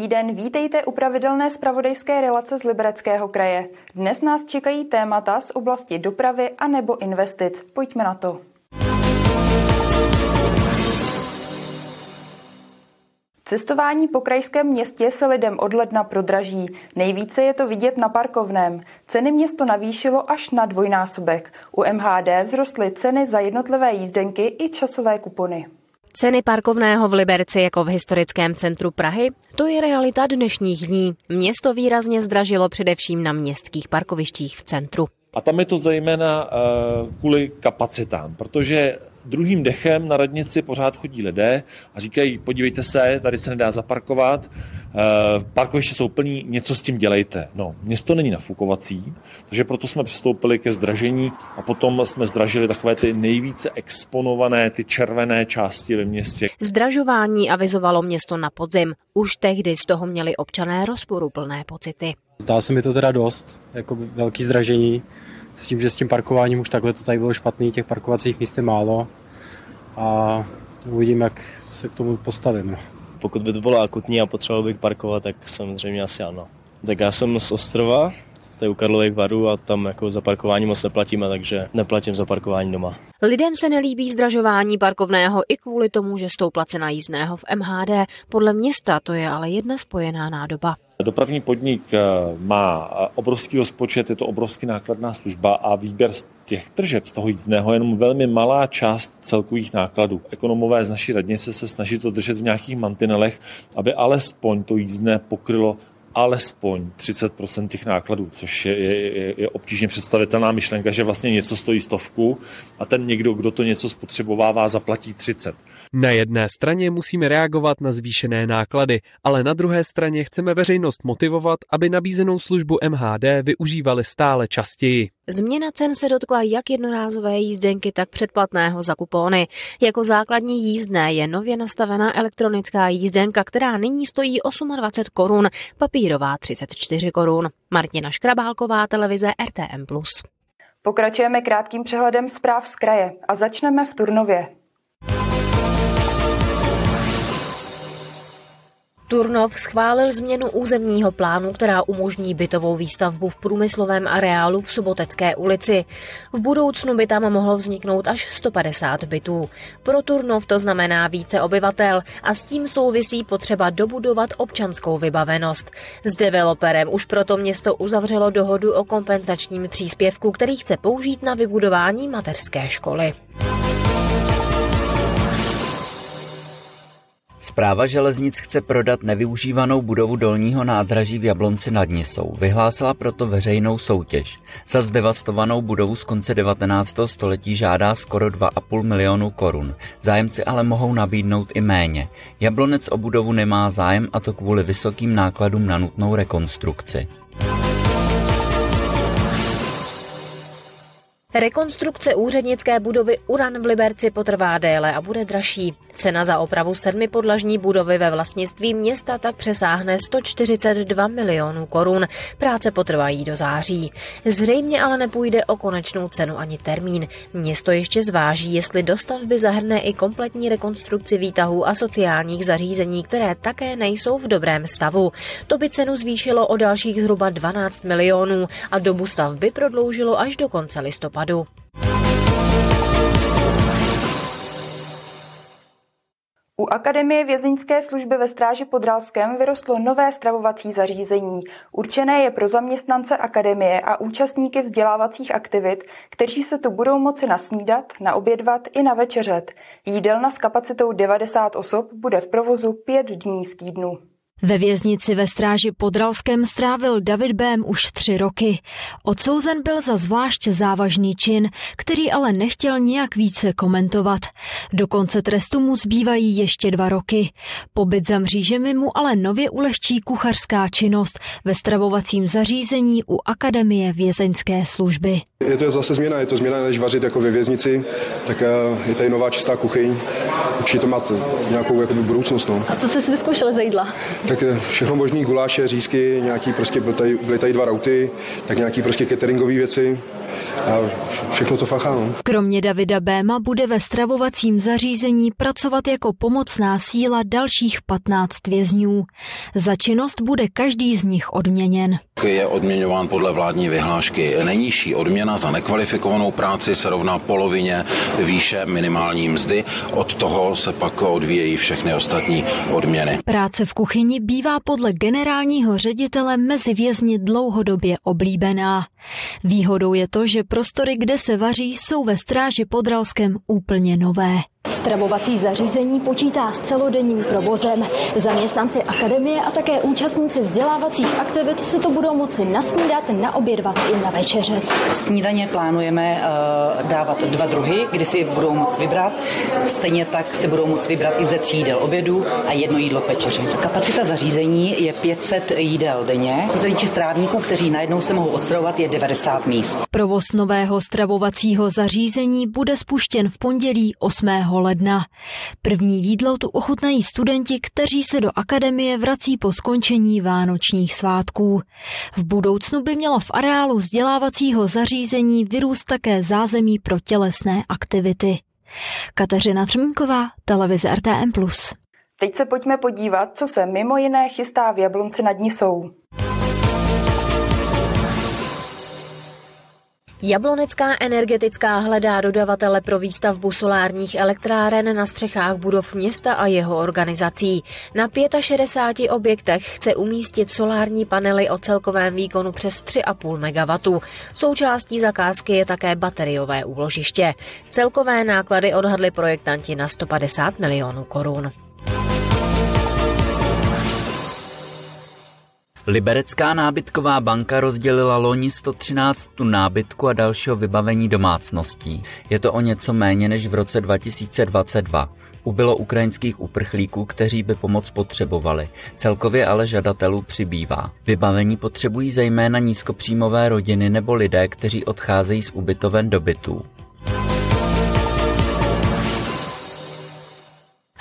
Dobrý den, vítejte u pravidelné spravodajské relace z Libereckého kraje. Dnes nás čekají témata z oblasti dopravy a nebo investic. Pojďme na to. Cestování po krajském městě se lidem od ledna prodraží. Nejvíce je to vidět na parkovném. Ceny město navýšilo až na dvojnásobek. U MHD vzrostly ceny za jednotlivé jízdenky i časové kupony. Ceny parkovného v Liberci jako v historickém centru Prahy, to je realita dnešních dní. Město výrazně zdražilo především na městských parkovištích v centru. A tam je to zejména uh, kvůli kapacitám, protože druhým dechem na radnici pořád chodí lidé a říkají, podívejte se, tady se nedá zaparkovat, eh, parkoviště jsou plní, něco s tím dělejte. No, město není nafukovací, takže proto jsme přistoupili ke zdražení a potom jsme zdražili takové ty nejvíce exponované, ty červené části ve městě. Zdražování avizovalo město na podzim. Už tehdy z toho měli občané rozporuplné pocity. Zdá se mi to teda dost, jako velký zdražení s tím, že s tím parkováním už takhle to tady bylo špatný, těch parkovacích míst je málo a uvidím, jak se k tomu postavím. Pokud by to bylo akutní a potřeboval bych parkovat, tak samozřejmě asi ano. Tak já jsem z Ostrova, to je u Karlových varů a tam jako za parkování moc neplatíme, takže neplatím za parkování doma. Lidem se nelíbí zdražování parkovného i kvůli tomu, že stoupla cena jízdného v MHD. Podle města to je ale jedna spojená nádoba. Dopravní podnik eh, má eh, obrovský rozpočet, je to obrovský nákladná služba a výběr z těch tržeb z toho jízdného je jenom velmi malá část celkových nákladů. Ekonomové z naší radnice se snaží to držet v nějakých mantinelech, aby alespoň to jízdné pokrylo alespoň 30% těch nákladů, což je, je, je obtížně představitelná myšlenka, že vlastně něco stojí stovku a ten někdo, kdo to něco spotřebovává, zaplatí 30. Na jedné straně musíme reagovat na zvýšené náklady, ale na druhé straně chceme veřejnost motivovat, aby nabízenou službu MHD využívali stále častěji. Změna cen se dotkla jak jednorázové jízdenky, tak předplatného za kupóny. Jako základní jízdné je nově nastavená elektronická jízdenka, která nyní stojí 28 korun, papírová 34 korun. Martina Škrabálková, televize RTM+. Pokračujeme krátkým přehledem zpráv z kraje a začneme v Turnově. Turnov schválil změnu územního plánu, která umožní bytovou výstavbu v průmyslovém areálu v Sobotecké ulici. V budoucnu by tam mohlo vzniknout až 150 bytů. Pro Turnov to znamená více obyvatel a s tím souvisí potřeba dobudovat občanskou vybavenost. S developerem už proto město uzavřelo dohodu o kompenzačním příspěvku, který chce použít na vybudování mateřské školy. Zpráva železnic chce prodat nevyužívanou budovu dolního nádraží v Jablonci nad Nisou. Vyhlásila proto veřejnou soutěž. Za zdevastovanou budovu z konce 19. století žádá skoro 2,5 milionu korun. Zájemci ale mohou nabídnout i méně. Jablonec o budovu nemá zájem a to kvůli vysokým nákladům na nutnou rekonstrukci. Rekonstrukce úřednické budovy Uran v Liberci potrvá déle a bude dražší. Cena za opravu sedmi podlažní budovy ve vlastnictví města tak přesáhne 142 milionů korun. Práce potrvají do září. Zřejmě ale nepůjde o konečnou cenu ani termín. Město ještě zváží, jestli do stavby zahrne i kompletní rekonstrukci výtahů a sociálních zařízení, které také nejsou v dobrém stavu. To by cenu zvýšilo o dalších zhruba 12 milionů a dobu stavby prodloužilo až do konce listopadu. U Akademie vězeňské služby ve Stráži pod Ralskem vyrostlo nové stravovací zařízení. Určené je pro zaměstnance Akademie a účastníky vzdělávacích aktivit, kteří se tu budou moci nasnídat, naobědvat i na večeřet. Jídelna s kapacitou 90 osob bude v provozu pět dní v týdnu. Ve věznici ve stráži pod Ralskem strávil David Bém už tři roky. Odsouzen byl za zvlášť závažný čin, který ale nechtěl nějak více komentovat. Do konce trestu mu zbývají ještě dva roky. Pobyt za mřížemi mu ale nově ulehčí kuchařská činnost ve stravovacím zařízení u Akademie vězeňské služby. Je to zase změna, je to změna, než vařit jako ve věznici, tak eh, je tady nová čistá kuchyň. Určitě to má nějakou jakoby, budoucnost. No. A co jste si vyzkoušeli za jídla? Tak eh, všechno možný guláše, řízky, nějaký prostě byly tady, byly tady dva rauty, tak nějaký prostě cateringové věci. a všechno to fachá. No. Kromě Davida Béma bude ve stravovacím zařízení pracovat jako pomocná síla dalších 15 vězňů. Za činnost bude každý z nich odměněn. Je odměňován podle vládní vyhlášky. Nejnižší odměna za nekvalifikovanou práci se rovná polovině výše minimální mzdy. Od toho se pak odvíjejí všechny ostatní odměny. Práce v kuchyni bývá podle generálního ředitele mezi vězni dlouhodobě oblíbená. Výhodou je to, že prostory, kde se vaří, jsou ve stráži Podralském úplně nové. Stravovací zařízení počítá s celodenním provozem. Zaměstnanci akademie a také účastníci vzdělávacích aktivit se to budou moci nasnídat, naobědvat i na večeřet. Snídaně plánujeme uh, dávat dva druhy, kdy si budou moci vybrat. Stejně tak si budou moci vybrat i ze tří jídel obědu a jedno jídlo k večeři. Kapacita zařízení je 500 jídel denně. Co se týče strávníků, kteří najednou se mohou ostravovat, je 90 míst. Provoz nového stravovacího zařízení bude spuštěn v pondělí 8 ledna. První jídlo tu ochutnají studenti, kteří se do akademie vrací po skončení vánočních svátků. V budoucnu by mělo v areálu vzdělávacího zařízení vyrůst také zázemí pro tělesné aktivity. Kateřina Třmínková, televize RTM+. Teď se pojďme podívat, co se mimo jiné chystá v Jablonci nad Nisou. Jablonecká energetická hledá dodavatele pro výstavbu solárních elektráren na střechách budov města a jeho organizací. Na 65 objektech chce umístit solární panely o celkovém výkonu přes 3,5 MW. Součástí zakázky je také bateriové úložiště. Celkové náklady odhadli projektanti na 150 milionů korun. Liberecká nábytková banka rozdělila loni 113 tun nábytku a dalšího vybavení domácností. Je to o něco méně než v roce 2022. Ubylo ukrajinských uprchlíků, kteří by pomoc potřebovali. Celkově ale žadatelů přibývá. Vybavení potřebují zejména nízkopříjmové rodiny nebo lidé, kteří odcházejí z ubytoven do bytů.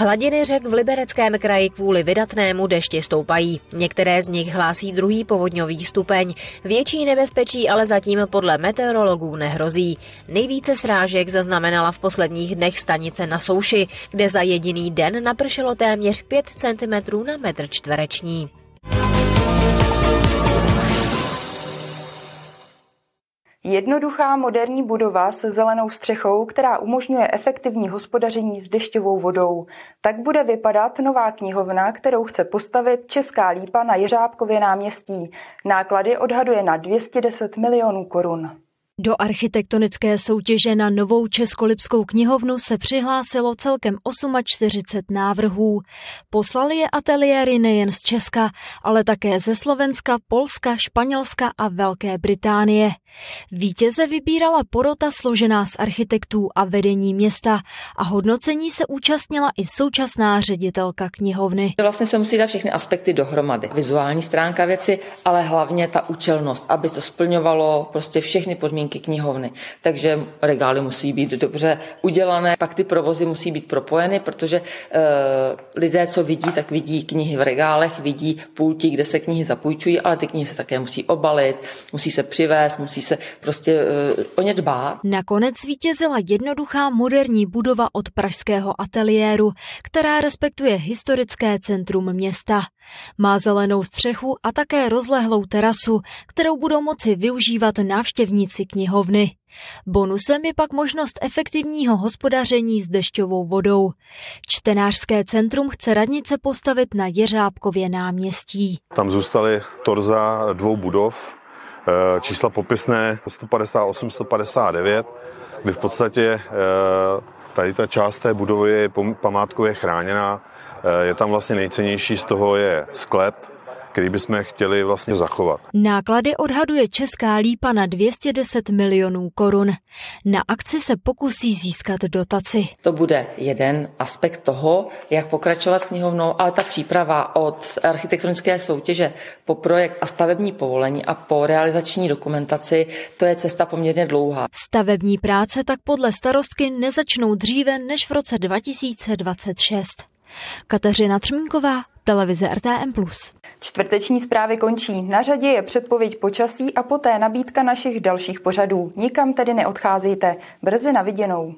Hladiny řek v Libereckém kraji kvůli vydatnému dešti stoupají. Některé z nich hlásí druhý povodňový stupeň. Větší nebezpečí ale zatím podle meteorologů nehrozí. Nejvíce srážek zaznamenala v posledních dnech stanice na souši, kde za jediný den napršelo téměř 5 cm na metr čtvereční. Jednoduchá moderní budova se zelenou střechou, která umožňuje efektivní hospodaření s dešťovou vodou. Tak bude vypadat nová knihovna, kterou chce postavit Česká lípa na Jeřábkově náměstí. Náklady odhaduje na 210 milionů korun. Do architektonické soutěže na novou Českolipskou knihovnu se přihlásilo celkem 48 návrhů. Poslali je ateliéry nejen z Česka, ale také ze Slovenska, Polska, Španělska a Velké Británie. Vítěze vybírala porota složená z architektů a vedení města a hodnocení se účastnila i současná ředitelka knihovny. Vlastně se musí dát všechny aspekty dohromady. Vizuální stránka věci, ale hlavně ta účelnost, aby to splňovalo prostě všechny podmínky knihovny. Takže regály musí být dobře udělané, pak ty provozy musí být propojeny, protože e, lidé, co vidí, tak vidí knihy v regálech, vidí pulti, kde se knihy zapůjčují, ale ty knihy se také musí obalit, musí se přivést, musí se prostě uh, o ně dbát. Nakonec zvítězila jednoduchá moderní budova od pražského ateliéru, která respektuje historické centrum města. Má zelenou střechu a také rozlehlou terasu, kterou budou moci využívat návštěvníci knihovny. Bonusem je pak možnost efektivního hospodaření s dešťovou vodou. Čtenářské centrum chce radnice postavit na Jeřábkově náměstí. Tam zůstaly torza dvou budov, Eh, čísla popisné 158-159, kdy v podstatě eh, tady ta část té budovy je památkově chráněná. Eh, je tam vlastně nejcennější z toho je sklep, který bychom chtěli vlastně zachovat. Náklady odhaduje Česká lípa na 210 milionů korun. Na akci se pokusí získat dotaci. To bude jeden aspekt toho, jak pokračovat s knihovnou, ale ta příprava od architektonické soutěže po projekt a stavební povolení a po realizační dokumentaci, to je cesta poměrně dlouhá. Stavební práce tak podle starostky nezačnou dříve než v roce 2026. Kateřina Třmínková, televize RTM+. Čtvrteční zprávy končí. Na řadě je předpověď počasí a poté nabídka našich dalších pořadů. Nikam tedy neodcházejte. Brzy na viděnou.